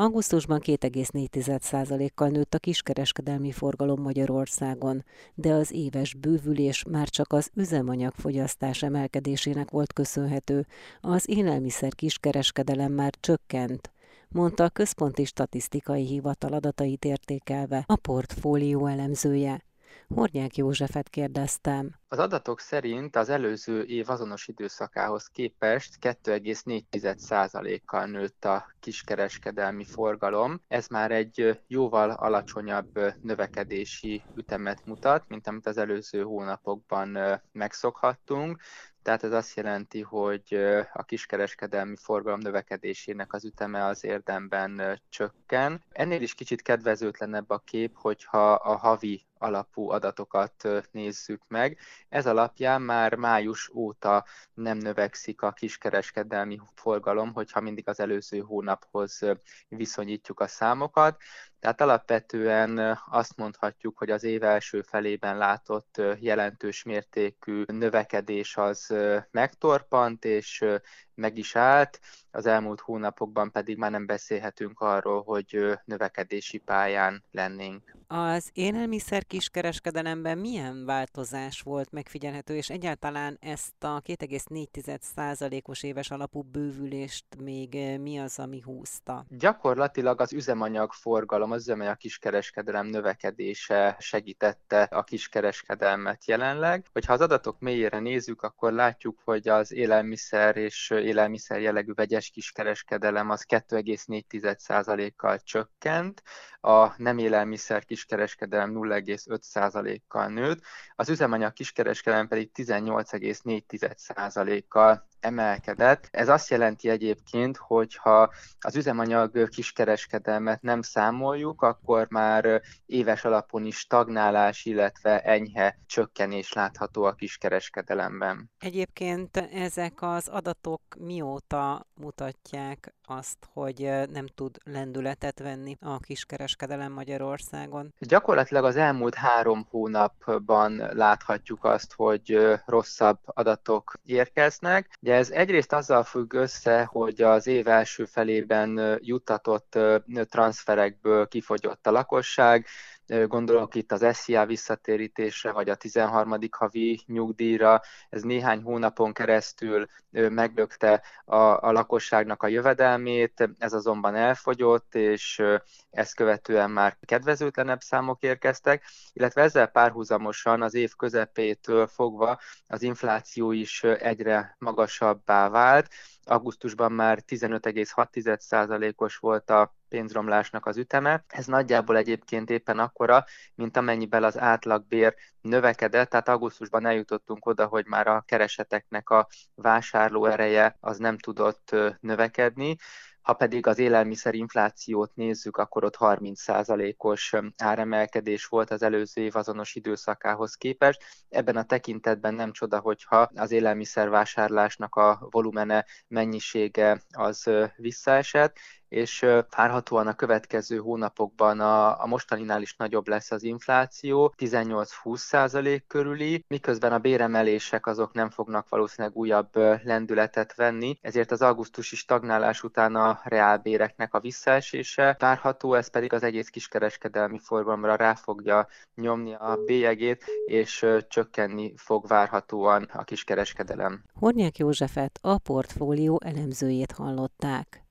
Augusztusban 2,4%-kal nőtt a kiskereskedelmi forgalom Magyarországon, de az éves bővülés már csak az üzemanyagfogyasztás emelkedésének volt köszönhető, az élelmiszer kiskereskedelem már csökkent, mondta a Központi Statisztikai Hivatal adatait értékelve a portfólió elemzője. Hornyák Józsefet kérdeztem. Az adatok szerint az előző év azonos időszakához képest 2,4%-kal nőtt a kiskereskedelmi forgalom. Ez már egy jóval alacsonyabb növekedési ütemet mutat, mint amit az előző hónapokban megszokhattunk. Tehát ez azt jelenti, hogy a kiskereskedelmi forgalom növekedésének az üteme az érdemben csökken. Ennél is kicsit kedvezőtlenebb a kép, hogyha a havi alapú adatokat nézzük meg. Ez alapján már május óta nem növekszik a kiskereskedelmi forgalom, hogyha mindig az előző hónaphoz viszonyítjuk a számokat. Tehát alapvetően azt mondhatjuk, hogy az év első felében látott jelentős mértékű növekedés az megtorpant, és meg is állt, az elmúlt hónapokban pedig már nem beszélhetünk arról, hogy növekedési pályán lennénk. Az élelmiszer kiskereskedelemben milyen változás volt megfigyelhető, és egyáltalán ezt a 2,4%-os éves alapú bővülést még mi az, ami húzta? Gyakorlatilag az üzemanyag forgalom, az üzemanyag kiskereskedelem növekedése segítette a kiskereskedelmet jelenleg. Hogyha az adatok mélyére nézzük, akkor látjuk, hogy az élelmiszer és élelmiszer jellegű vegyes kiskereskedelem az 2,4%-kal csökkent, a nem élelmiszer kiskereskedelem 0,5%-kal nőtt, az üzemanyag kiskereskedelem pedig 18,4%-kal emelkedett. Ez azt jelenti egyébként, hogy ha az üzemanyag kiskereskedelmet nem számoljuk, akkor már éves alapon is stagnálás, illetve enyhe csökkenés látható a kiskereskedelemben. Egyébként ezek az adatok mióta mutatják azt, hogy nem tud lendületet venni a kiskereskedelem Magyarországon? Gyakorlatilag az elmúlt három hónapban láthatjuk azt, hogy rosszabb adatok érkeznek. Ugye ez egyrészt azzal függ össze, hogy az év első felében juttatott transferekből kifogyott a lakosság, gondolok itt az SZIA visszatérítésre, vagy a 13. havi nyugdíjra, ez néhány hónapon keresztül meglökte a, a lakosságnak a jövedelmét, ez azonban elfogyott, és ezt követően már kedvezőtlenebb számok érkeztek, illetve ezzel párhuzamosan az év közepétől fogva az infláció is egyre magasabbá vált, augusztusban már 15,6%-os volt a pénzromlásnak az üteme. Ez nagyjából egyébként éppen akkora, mint amennyiben az átlagbér növekedett, tehát augusztusban eljutottunk oda, hogy már a kereseteknek a vásárló ereje az nem tudott növekedni. Ha pedig az élelmiszer inflációt nézzük, akkor ott 30%-os áremelkedés volt az előző év azonos időszakához képest. Ebben a tekintetben nem csoda, hogyha az élelmiszervásárlásnak a volumene, mennyisége az visszaesett, és várhatóan a következő hónapokban a, a mostaninál is nagyobb lesz az infláció, 18-20 százalék körüli, miközben a béremelések azok nem fognak valószínűleg újabb lendületet venni, ezért az augusztusi stagnálás után a reálbéreknek a visszaesése várható, ez pedig az egész kiskereskedelmi forgalomra rá fogja nyomni a bélyegét, és csökkenni fog várhatóan a kiskereskedelem. Hornyák Józsefet, a portfólió elemzőjét hallották.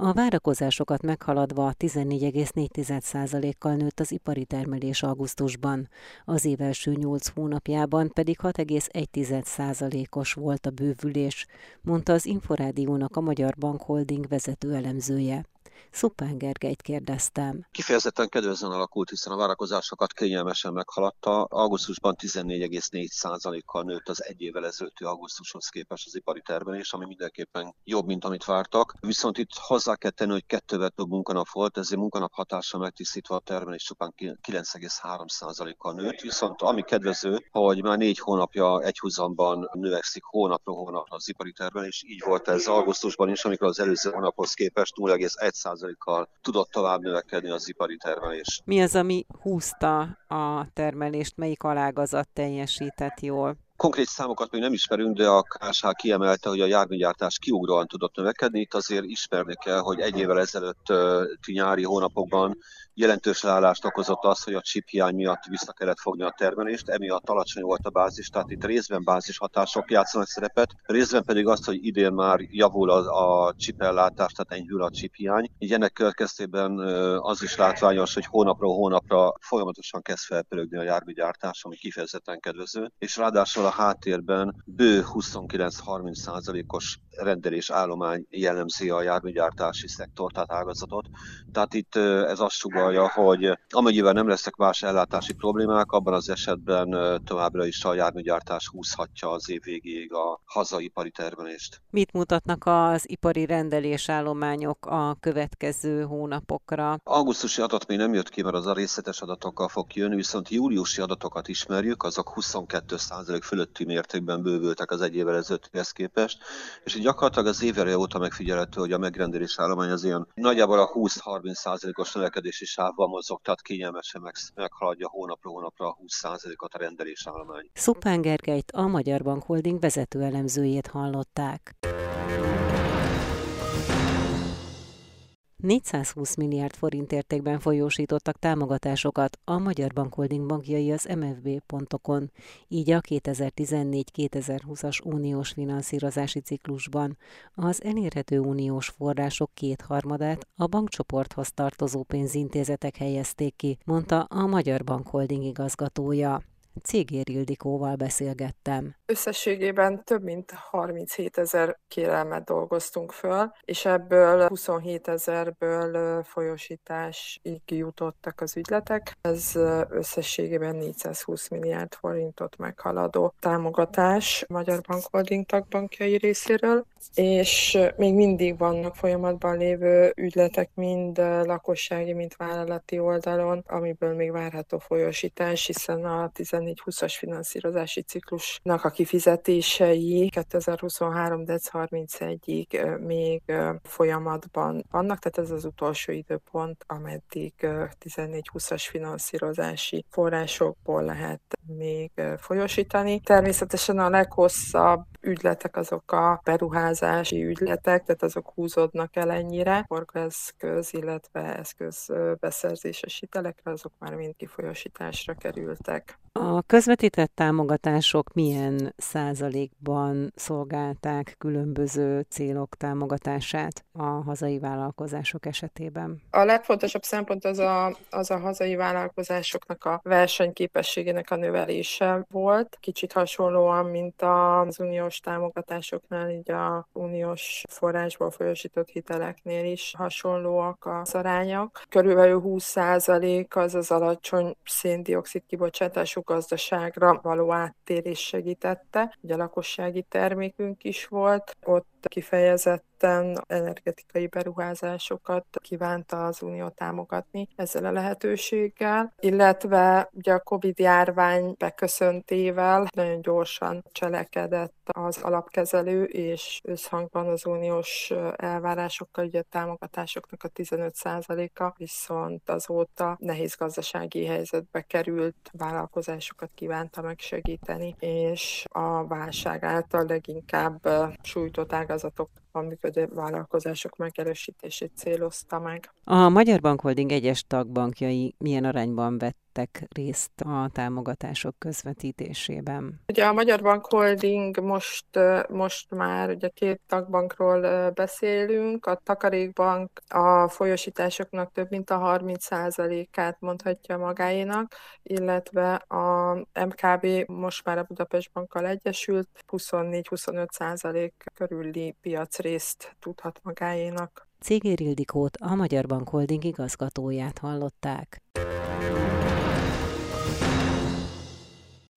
A várakozásokat meghaladva 14,4%-kal nőtt az ipari termelés augusztusban, az év első 8 hónapjában pedig 6,1%-os volt a bővülés, mondta az Inforádiónak a Magyar Bank Holding vezető elemzője. Szupán Gergelyt kérdeztem. Kifejezetten kedvezően alakult, hiszen a várakozásokat kényelmesen meghaladta. Augusztusban 14,4%-kal nőtt az egy évvel ezelőtti augusztushoz képest az ipari termelés, ami mindenképpen jobb, mint amit vártak. Viszont itt hozzá kell tenni, hogy kettővel több munkanap volt, ezért munkanap hatása megtisztítva a termelés csupán 9,3%-kal nőtt. Viszont ami kedvező, hogy már négy hónapja egyhuzamban növekszik hónapról hónapra az ipari termelés. Így volt ez augusztusban is, amikor az előző hónaphoz képest 0,1 kal tudott tovább növekedni az ipari termelés. Mi az, ami húzta a termelést, melyik alágazat teljesített jól? Konkrét számokat még nem ismerünk, de a KSH kiemelte, hogy a járműgyártás kiugróan tudott növekedni. Itt azért ismerni kell, hogy egy évvel ezelőtt nyári hónapokban jelentős leállást okozott az, hogy a chip hiány miatt vissza kellett fogni a termelést, emiatt alacsony volt a bázis, tehát itt részben bázis hatások játszanak szerepet, részben pedig azt, hogy idén már javul a, a chip ellátás, tehát enyhül a chip hiány. Így ennek következtében az is látványos, hogy hónapról hónapra folyamatosan kezd felpörögni a járműgyártás, ami kifejezetten kedvező, és ráadásul a háttérben bő 29-30 százalékos rendelés állomány jellemzi a járműgyártási szektor, tehát ágazatot. Tehát itt ez azt sugalja, hogy amennyiben nem lesznek más ellátási problémák, abban az esetben továbbra is a járműgyártás húzhatja az év végéig a hazai ipari termelést. Mit mutatnak az ipari rendelésállományok a következő hónapokra? Augusztusi adat még nem jött ki, mert az a részletes adatokkal fog jönni, viszont júliusi adatokat ismerjük, azok 22% fölötti mértékben bővültek az egy évvel ezelőttihez képest, és így gyakorlatilag az évere óta megfigyelhető, hogy a megrendelés állomány az ilyen nagyjából a 20-30%-os növekedési sávban mozog, tehát kényelmesen meg, meghaladja hónapra hónapra a 20%-ot a rendelés állomány. Szupán Gergelyt, a Magyar Bank Holding vezető elemzőjét hallották. 420 milliárd forint értékben folyósítottak támogatásokat a Magyar Bank Holding bankjai az mfb.on, így a 2014-2020-as uniós finanszírozási ciklusban az elérhető uniós források kétharmadát a bankcsoporthoz tartozó pénzintézetek helyezték ki, mondta a Magyar Bank Holding igazgatója. Cégér Ildikóval beszélgettem. Összességében több mint 37 ezer kérelmet dolgoztunk föl, és ebből 27 ezerből folyosításig jutottak az ügyletek. Ez összességében 420 milliárd forintot meghaladó támogatás Magyar Bank Holding tagbankjai részéről, és még mindig vannak folyamatban lévő ügyletek mind lakossági, mind vállalati oldalon, amiből még várható folyosítás, hiszen a 14-20-as finanszírozási ciklusnak a kifizetései 2023. dec 31-ig még folyamatban vannak, tehát ez az utolsó időpont, ameddig 14-20-as finanszírozási forrásokból lehet még folyosítani. Természetesen a leghosszabb ügyletek azok a beruházási ügyletek, tehát azok húzódnak el ennyire. Forgaeszköz, illetve eszköz beszerzéses hitelekre, azok már mind kifolyosításra kerültek. A közvetített támogatások milyen százalékban szolgálták különböző célok támogatását a hazai vállalkozások esetében? A legfontosabb szempont az a, az a hazai vállalkozásoknak a versenyképességének a növelése volt. Kicsit hasonlóan, mint az uniós támogatásoknál, így a uniós forrásból folyosított hiteleknél is hasonlóak a arányok. Körülbelül 20 százalék az az alacsony széndiokszid kibocsátású gazdaságra való áttérés segítette. Ugye a lakossági termékünk is volt, ott kifejezett kifejezetten energetikai beruházásokat kívánta az Unió támogatni ezzel a lehetőséggel, illetve ugye a Covid járvány beköszöntével nagyon gyorsan cselekedett az alapkezelő, és összhangban az uniós elvárásokkal, ugye a támogatásoknak a 15%-a viszont azóta nehéz gazdasági helyzetbe került vállalkozásokat kívánta megsegíteni, és a válság által leginkább sújtott ágazatok a működő vállalkozások megerősítését célozta meg. A Magyar Bank Holding egyes tagbankjai milyen arányban vettek részt a támogatások közvetítésében? Ugye a Magyar Bank Holding most, most már ugye két tagbankról beszélünk. A Takarékbank a folyosításoknak több mint a 30%-át mondhatja magáénak, illetve a MKB most már a Budapest Bankkal egyesült 24-25% körüli piacrészt tudhat magáénak. Cégér Ildikót, a Magyar Bank Holding igazgatóját hallották.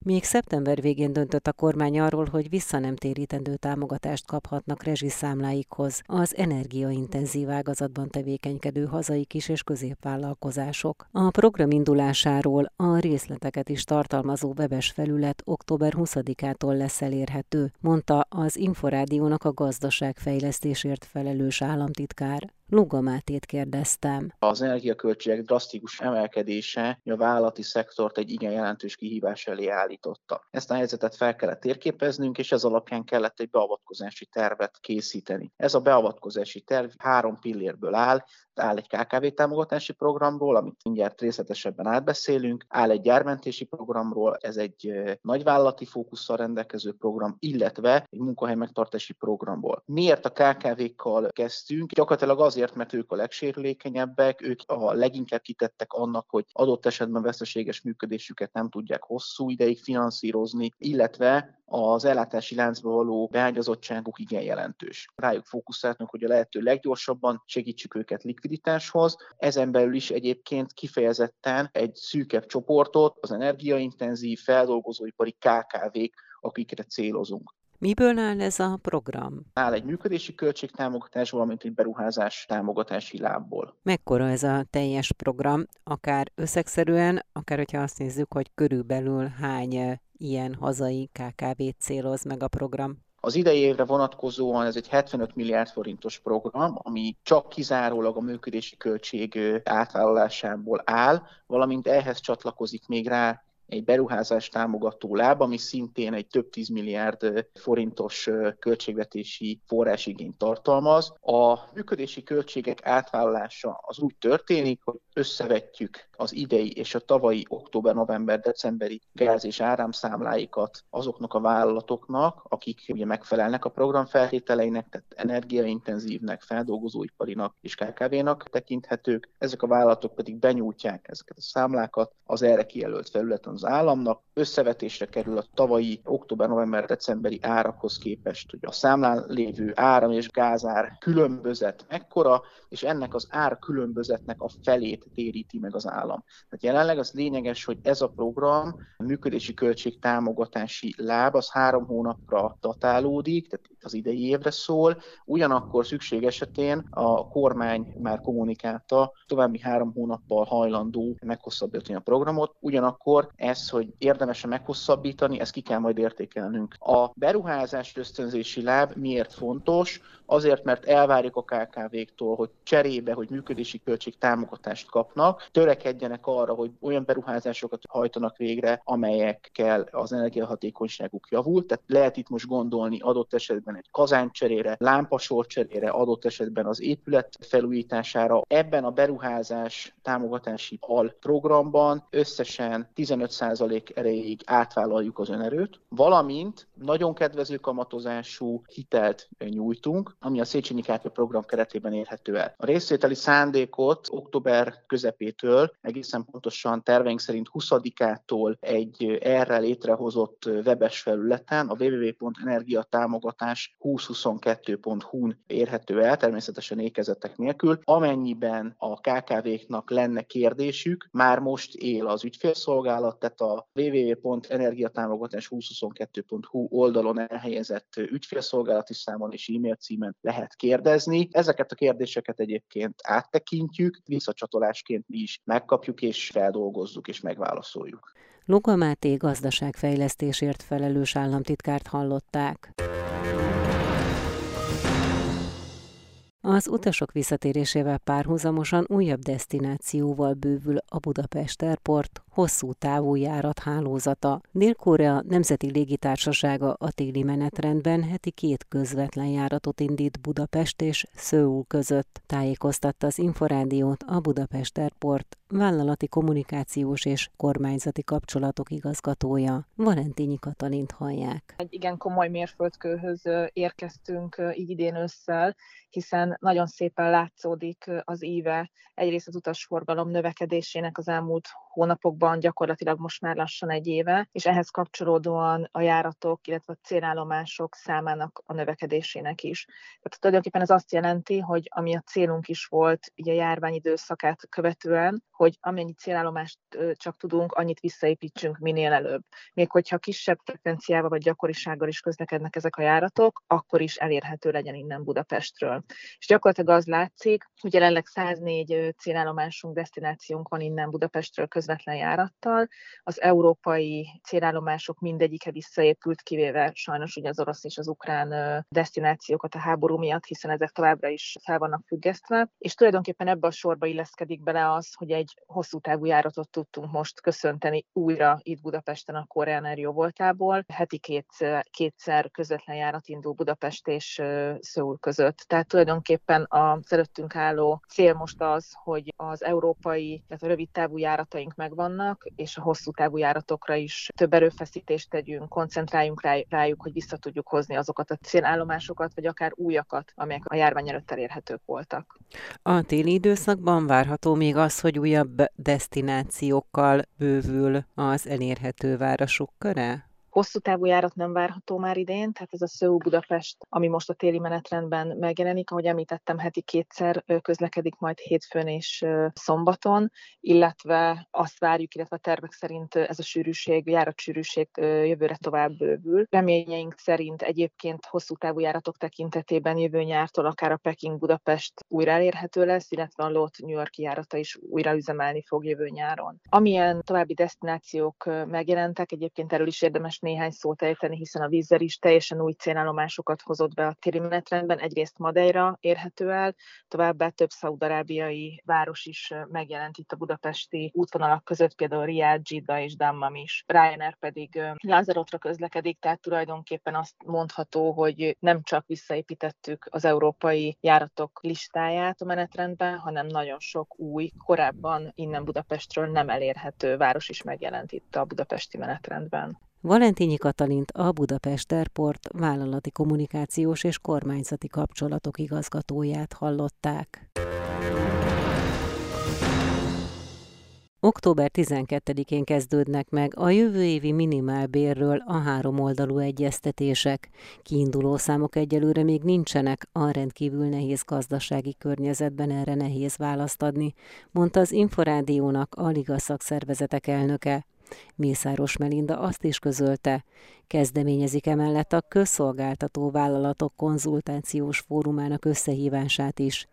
Még szeptember végén döntött a kormány arról, hogy visszanemtérítendő támogatást kaphatnak rezsiszámláikhoz az energiaintenzív ágazatban tevékenykedő hazai kis- és középvállalkozások. A program indulásáról a részleteket is tartalmazó webes felület október 20-ától lesz elérhető, mondta az Inforádiónak a gazdaságfejlesztésért felelős államtitkár. Lugamátét kérdeztem. Az energiaköltségek drasztikus emelkedése a vállalati szektort egy igen jelentős kihívás elé állította. Ezt a helyzetet fel kellett térképeznünk, és ez alapján kellett egy beavatkozási tervet készíteni. Ez a beavatkozási terv három pillérből áll, áll egy KKV támogatási programról, amit mindjárt részletesebben átbeszélünk, áll egy gyármentési programról, ez egy nagyvállalati fókusszal rendelkező program, illetve egy munkahely megtartási programból. Miért a KKV-kkal kezdtünk? Gyakorlatilag azért, mert ők a legsérülékenyebbek, ők a leginkább kitettek annak, hogy adott esetben veszteséges működésüket nem tudják hosszú ideig finanszírozni, illetve az ellátási láncba való beágyazottságuk igen jelentős. Rájuk fókuszáltunk, hogy a lehető leggyorsabban segítsük őket likviditáshoz. Ezen belül is egyébként kifejezetten egy szűkebb csoportot, az energiaintenzív feldolgozóipari KKV-k, akikre célozunk. Miből áll ez a program? Áll egy működési költségtámogatás, valamint egy beruházás támogatási lábból. Mekkora ez a teljes program, akár összegszerűen, akár hogyha azt nézzük, hogy körülbelül hány ilyen hazai KKV-t céloz meg a program? Az idei évre vonatkozóan ez egy 75 milliárd forintos program, ami csak kizárólag a működési költség átvállalásából áll, valamint ehhez csatlakozik még rá egy beruházás támogató láb, ami szintén egy több tíz milliárd forintos költségvetési forrásigényt tartalmaz. A működési költségek átvállalása az úgy történik, hogy összevetjük az idei és a tavalyi október, november, decemberi gáz és áramszámláikat azoknak a vállalatoknak, akik ugye megfelelnek a program feltételeinek, tehát energiaintenzívnek, feldolgozóiparinak és KKV-nak tekinthetők. Ezek a vállalatok pedig benyújtják ezeket a számlákat az erre kijelölt felületen államnak. Összevetésre kerül a tavalyi október, november, decemberi árakhoz képest, hogy a számlán lévő áram és gázár különbözet mekkora, és ennek az ár különbözetnek a felét téríti meg az állam. Tehát jelenleg az lényeges, hogy ez a program, a működési költség támogatási láb, az három hónapra datálódik, tehát az idei évre szól, ugyanakkor szükség esetén a kormány már kommunikálta, további három hónappal hajlandó meghosszabbítani a programot, ugyanakkor ez, hogy érdemes meghosszabbítani, ezt ki kell majd értékelnünk. A beruházás ösztönzési láb miért fontos? Azért, mert elvárjuk a KKV-któl, hogy cserébe, hogy működési költség támogatást kapnak, törekedjenek arra, hogy olyan beruházásokat hajtanak végre, amelyekkel az energiahatékonyságuk javult. Tehát lehet itt most gondolni adott esetben egy kazáncserére, lámpasor cserére, adott esetben az épület felújítására. Ebben a beruházás támogatási al programban összesen 15% erejéig átvállaljuk az önerőt, valamint nagyon kedvező kamatozású hitelt nyújtunk, ami a Széchenyi Kártya program keretében érhető el. A részvételi szándékot október közepétől, egészen pontosan terveink szerint 20-ától egy erre létrehozott webes felületen, a www.energiatámogatás 2022.hu-n érhető el, természetesen ékezetek nélkül. Amennyiben a KKV-knak lenne kérdésük, már most él az ügyfélszolgálat, tehát a www.energiatámogatás 2022.hu oldalon elhelyezett ügyfélszolgálati számon és e-mail címen lehet kérdezni. Ezeket a kérdéseket egyébként áttekintjük, visszacsatolásként mi is megkapjuk és feldolgozzuk és megválaszoljuk. Luga Máté gazdaságfejlesztésért felelős államtitkárt hallották. Az utasok visszatérésével párhuzamosan újabb destinációval bővül a Budapest Airport hosszú távú járat hálózata. Dél-Korea Nemzeti Légitársasága a téli menetrendben heti két közvetlen járatot indít Budapest és Szöul között. Tájékoztatta az Inforádiót a Budapest Airport vállalati kommunikációs és kormányzati kapcsolatok igazgatója. Valentínyi Katalint hallják. Egy igen komoly mérföldkőhöz érkeztünk így idén ősszel, hiszen nagyon szépen látszódik az íve egyrészt az utasforgalom növekedésének az elmúlt hónapokban, gyakorlatilag most már lassan egy éve, és ehhez kapcsolódóan a járatok, illetve a célállomások számának a növekedésének is. Tehát tulajdonképpen ez azt jelenti, hogy ami a célunk is volt így a járvány időszakát követően, hogy amennyi célállomást csak tudunk, annyit visszaépítsünk minél előbb. Még hogyha kisebb frekvenciával vagy gyakorisággal is közlekednek ezek a járatok, akkor is elérhető legyen innen Budapestről. És gyakorlatilag az látszik, hogy jelenleg 104 célállomásunk, destinációnk van innen Budapestről közvetlen járattal. Az európai célállomások mindegyike visszaépült, kivéve sajnos ugye az orosz és az ukrán destinációkat a háború miatt, hiszen ezek továbbra is fel vannak függesztve. És tulajdonképpen ebbe a sorba illeszkedik bele az, hogy egy hosszú távú járatot tudtunk most köszönteni újra itt Budapesten a Korean Air voltából. Heti kétszer, kétszer közvetlen járat indul Budapest és Szöul között. Tehát tulajdonképpen az előttünk álló cél most az, hogy az európai, tehát a rövid távú járataink megvannak, és a hosszú távú járatokra is több erőfeszítést tegyünk, koncentráljunk rájuk, hogy vissza tudjuk hozni azokat a célállomásokat, vagy akár újakat, amelyek a járvány előtt elérhetők voltak. A téli időszakban várható még az, hogy újabb destinációkkal bővül az elérhető városok köre? Hosszú távú járat nem várható már idén, tehát ez a Sző Budapest, ami most a téli menetrendben megjelenik, ahogy említettem, heti kétszer közlekedik majd hétfőn és szombaton, illetve azt várjuk, illetve a tervek szerint ez a sűrűség, járatsűrűség jövőre tovább bővül. Reményeink szerint egyébként hosszú távú járatok tekintetében jövő nyártól akár a Peking Budapest újra elérhető lesz, illetve a Lot New York járata is újra üzemelni fog jövő nyáron. Amilyen további destinációk megjelentek, egyébként erről is érdemes néhány szót ejteni, hiszen a vízzel is teljesen új célállomásokat hozott be a téli menetrendben. Egyrészt Madeira érhető el, továbbá több szaudarábiai város is megjelent itt a budapesti útvonalak között, például Riyadh, Jidda és Dammam is. Ryanair pedig Lázarotra közlekedik, tehát tulajdonképpen azt mondható, hogy nem csak visszaépítettük az európai járatok listáját a menetrendben, hanem nagyon sok új, korábban innen Budapestről nem elérhető város is megjelent itt a budapesti menetrendben. Valentínyi Katalint a Budapest Airport vállalati kommunikációs és kormányzati kapcsolatok igazgatóját hallották. Október 12-én kezdődnek meg a jövő évi minimálbérről a három oldalú egyeztetések. Kiinduló számok egyelőre még nincsenek, a rendkívül nehéz gazdasági környezetben erre nehéz választ adni, mondta az Inforádiónak a Liga szakszervezetek elnöke. Mészáros Melinda azt is közölte, kezdeményezik emellett a közszolgáltató vállalatok konzultációs fórumának összehívását is.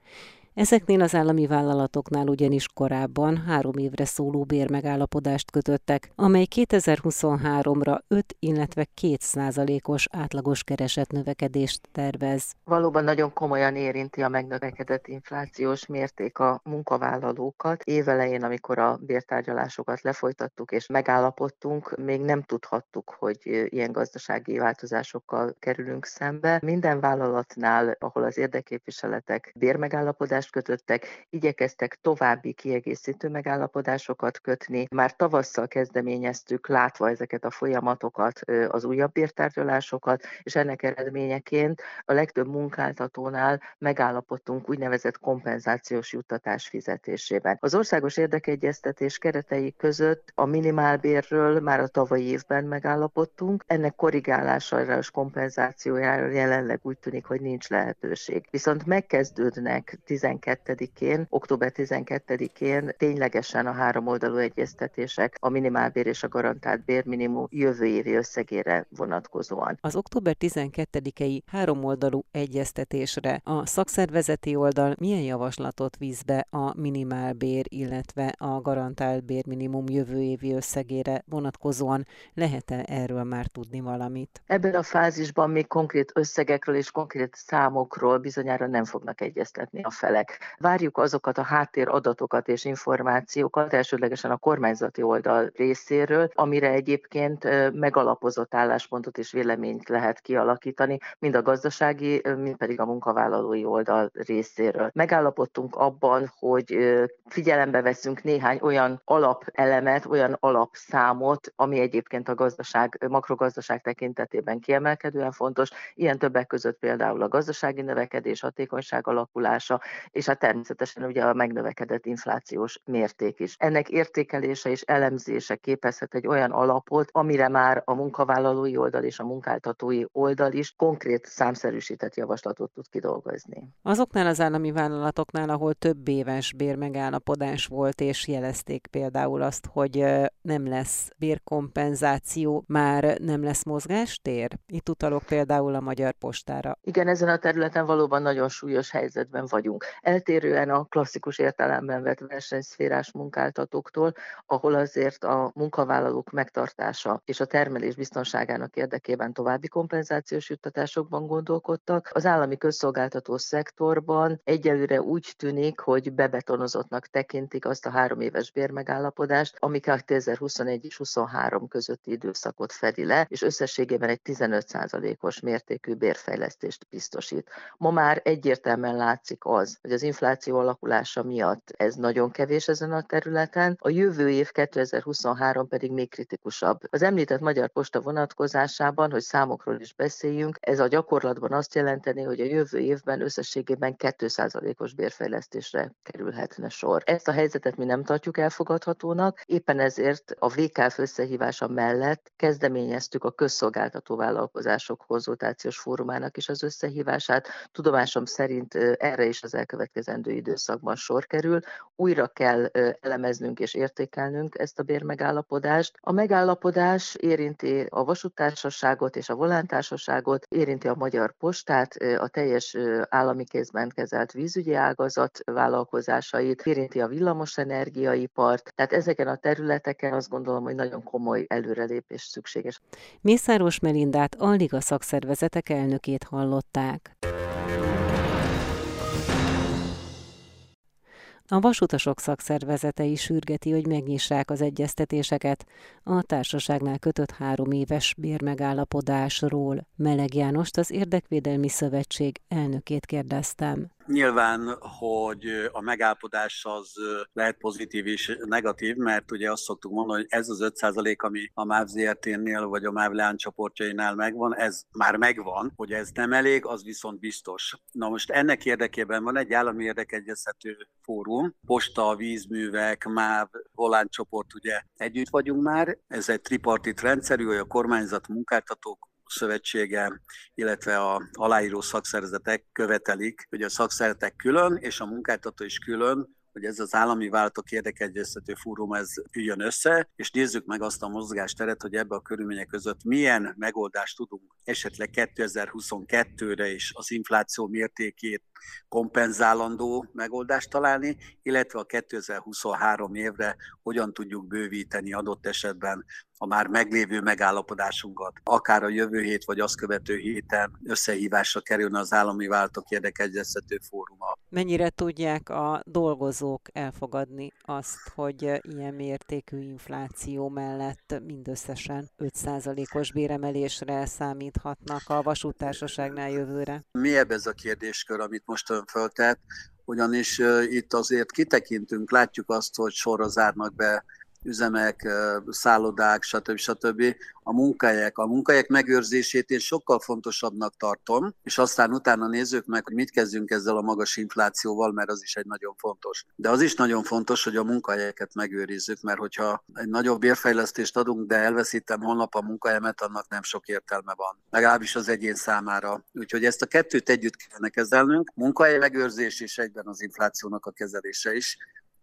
Ezeknél az állami vállalatoknál ugyanis korábban három évre szóló bérmegállapodást kötöttek, amely 2023-ra 5, illetve 2 százalékos átlagos kereset növekedést tervez. Valóban nagyon komolyan érinti a megnövekedett inflációs mérték a munkavállalókat. Évelején, amikor a bértárgyalásokat lefolytattuk és megállapodtunk, még nem tudhattuk, hogy ilyen gazdasági változásokkal kerülünk szembe. Minden vállalatnál, ahol az érdekképviseletek bérmegállapodást megállapodást kötöttek, igyekeztek további kiegészítő megállapodásokat kötni. Már tavasszal kezdeményeztük, látva ezeket a folyamatokat, az újabb bértárgyalásokat, és ennek eredményeként a legtöbb munkáltatónál megállapodtunk úgynevezett kompenzációs juttatás fizetésében. Az országos érdekegyeztetés keretei között a minimálbérről már a tavalyi évben megállapodtunk, ennek korrigálására és kompenzációjára jelenleg úgy tűnik, hogy nincs lehetőség. Viszont megkezdődnek 12-én, október 12-én ténylegesen a három oldalú egyeztetések a minimálbér és a garantált bérminimum jövő évi összegére vonatkozóan. Az október 12-i három oldalú egyeztetésre a szakszervezeti oldal milyen javaslatot víz be a minimálbér, illetve a garantált bérminimum jövő évi összegére vonatkozóan? Lehet-e erről már tudni valamit? Ebben a fázisban még konkrét összegekről és konkrét számokról bizonyára nem fognak egyeztetni a felek felek. Várjuk azokat a háttéradatokat és információkat, elsődlegesen a kormányzati oldal részéről, amire egyébként megalapozott álláspontot és véleményt lehet kialakítani, mind a gazdasági, mind pedig a munkavállalói oldal részéről. Megállapodtunk abban, hogy figyelembe veszünk néhány olyan alapelemet, olyan alapszámot, ami egyébként a gazdaság, makrogazdaság tekintetében kiemelkedően fontos, ilyen többek között például a gazdasági növekedés, hatékonyság alakulása, és hát természetesen ugye a megnövekedett inflációs mérték is. Ennek értékelése és elemzése képezhet egy olyan alapot, amire már a munkavállalói oldal és a munkáltatói oldal is konkrét számszerűsített javaslatot tud kidolgozni. Azoknál az állami vállalatoknál, ahol több éves bérmegállapodás volt, és jelezték például azt, hogy nem lesz bérkompenzáció, már nem lesz mozgástér? Itt utalok például a Magyar Postára. Igen, ezen a területen valóban nagyon súlyos helyzetben vagyunk. Eltérően a klasszikus értelemben vett versenyszférás munkáltatóktól, ahol azért a munkavállalók megtartása és a termelés biztonságának érdekében további kompenzációs juttatásokban gondolkodtak. Az állami közszolgáltató szektorban egyelőre úgy tűnik, hogy bebetonozottnak tekintik azt a három éves bérmegállapodást, ami 2021 és 23 közötti időszakot fedi le, és összességében egy 15%-os mértékű bérfejlesztést biztosít. Ma már egyértelműen látszik az, hogy az infláció alakulása miatt ez nagyon kevés ezen a területen, a jövő év 2023 pedig még kritikusabb. Az említett Magyar Posta vonatkozásában, hogy számokról is beszéljünk, ez a gyakorlatban azt jelenteni, hogy a jövő évben összességében 2%-os bérfejlesztésre kerülhetne sor. Ezt a helyzetet mi nem tartjuk elfogadhatónak, éppen ezért a VKF összehívása mellett kezdeményeztük a közszolgáltató vállalkozások konzultációs fórumának is az összehívását. Tudomásom szerint erre is az elkövetkezendő időszakban sor kerül. Újra kell elemeznünk és értékelnünk ezt a bérmegállapodást. A megállapodás érinti a vasútársaságot és a volántársaságot, érinti a Magyar Postát, a teljes állami kézben kezelt vízügyi ágazat vállalkozásait, érinti a villamosenergiaipart, tehát ezeken a területeken azt gondolom, hogy nagyon komoly előrelépés szükséges. Mészáros Melindát a Liga szakszervezetek elnökét hallották. A vasutasok szakszervezete is sürgeti, hogy megnyissák az egyeztetéseket a társaságnál kötött három éves bérmegállapodásról. Meleg Jánost az Érdekvédelmi Szövetség elnökét kérdeztem. Nyilván, hogy a megállapodás az lehet pozitív és negatív, mert ugye azt szoktuk mondani, hogy ez az 5% ami a MÁV ZRT-nél vagy a MÁV leánycsoportjainál megvan, ez már megvan, hogy ez nem elég, az viszont biztos. Na most ennek érdekében van egy állami érdekegyeztető fórum, posta, vízművek, MÁV, Volán csoport, ugye együtt vagyunk már, ez egy tripartit rendszerű, hogy a kormányzat, munkáltatók, szövetsége, illetve a aláíró szakszervezetek követelik, hogy a szakszervezetek külön és a munkáltató is külön hogy ez az állami vállalatok érdekegyeztető fórum ez üljön össze, és nézzük meg azt a mozgásteret, hogy ebbe a körülmények között milyen megoldást tudunk esetleg 2022-re is az infláció mértékét kompenzálandó megoldást találni, illetve a 2023 évre hogyan tudjuk bővíteni adott esetben a már meglévő megállapodásunkat. Akár a jövő hét vagy azt követő héten összehívásra kerülne az állami váltok érdekegyeztető fóruma. Mennyire tudják a dolgozók elfogadni azt, hogy ilyen mértékű infláció mellett mindösszesen 5%-os béremelésre számíthatnak a vasútársaságnál jövőre? Mi ez a kérdéskör, amit most ön föltett? ugyanis itt azért kitekintünk, látjuk azt, hogy sorra zárnak be üzemek, szállodák, stb. stb. A munkahelyek, a munkahelyek megőrzését én sokkal fontosabbnak tartom, és aztán utána nézzük meg, hogy mit kezdünk ezzel a magas inflációval, mert az is egy nagyon fontos. De az is nagyon fontos, hogy a munkahelyeket megőrizzük, mert hogyha egy nagyobb bérfejlesztést adunk, de elveszítem holnap a munkahelyemet, annak nem sok értelme van. Legalábbis az egyén számára. Úgyhogy ezt a kettőt együtt kellene kezelnünk. Munkahely megőrzés és egyben az inflációnak a kezelése is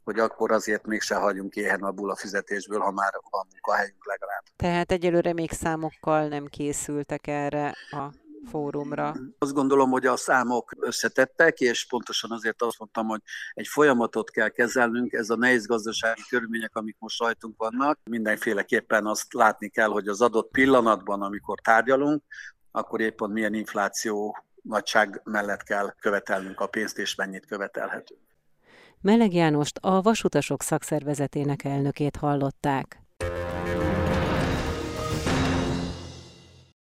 hogy akkor azért mégse hagyjunk éhen a fizetésből, ha már van munkahelyünk legalább. Tehát egyelőre még számokkal nem készültek erre a fórumra? Azt gondolom, hogy a számok összetettek, és pontosan azért azt mondtam, hogy egy folyamatot kell kezelnünk, ez a nehéz gazdasági körülmények, amik most rajtunk vannak, mindenféleképpen azt látni kell, hogy az adott pillanatban, amikor tárgyalunk, akkor éppen milyen infláció nagyság mellett kell követelnünk a pénzt, és mennyit követelhetünk. Meleg Jánost a Vasutasok szakszervezetének elnökét hallották.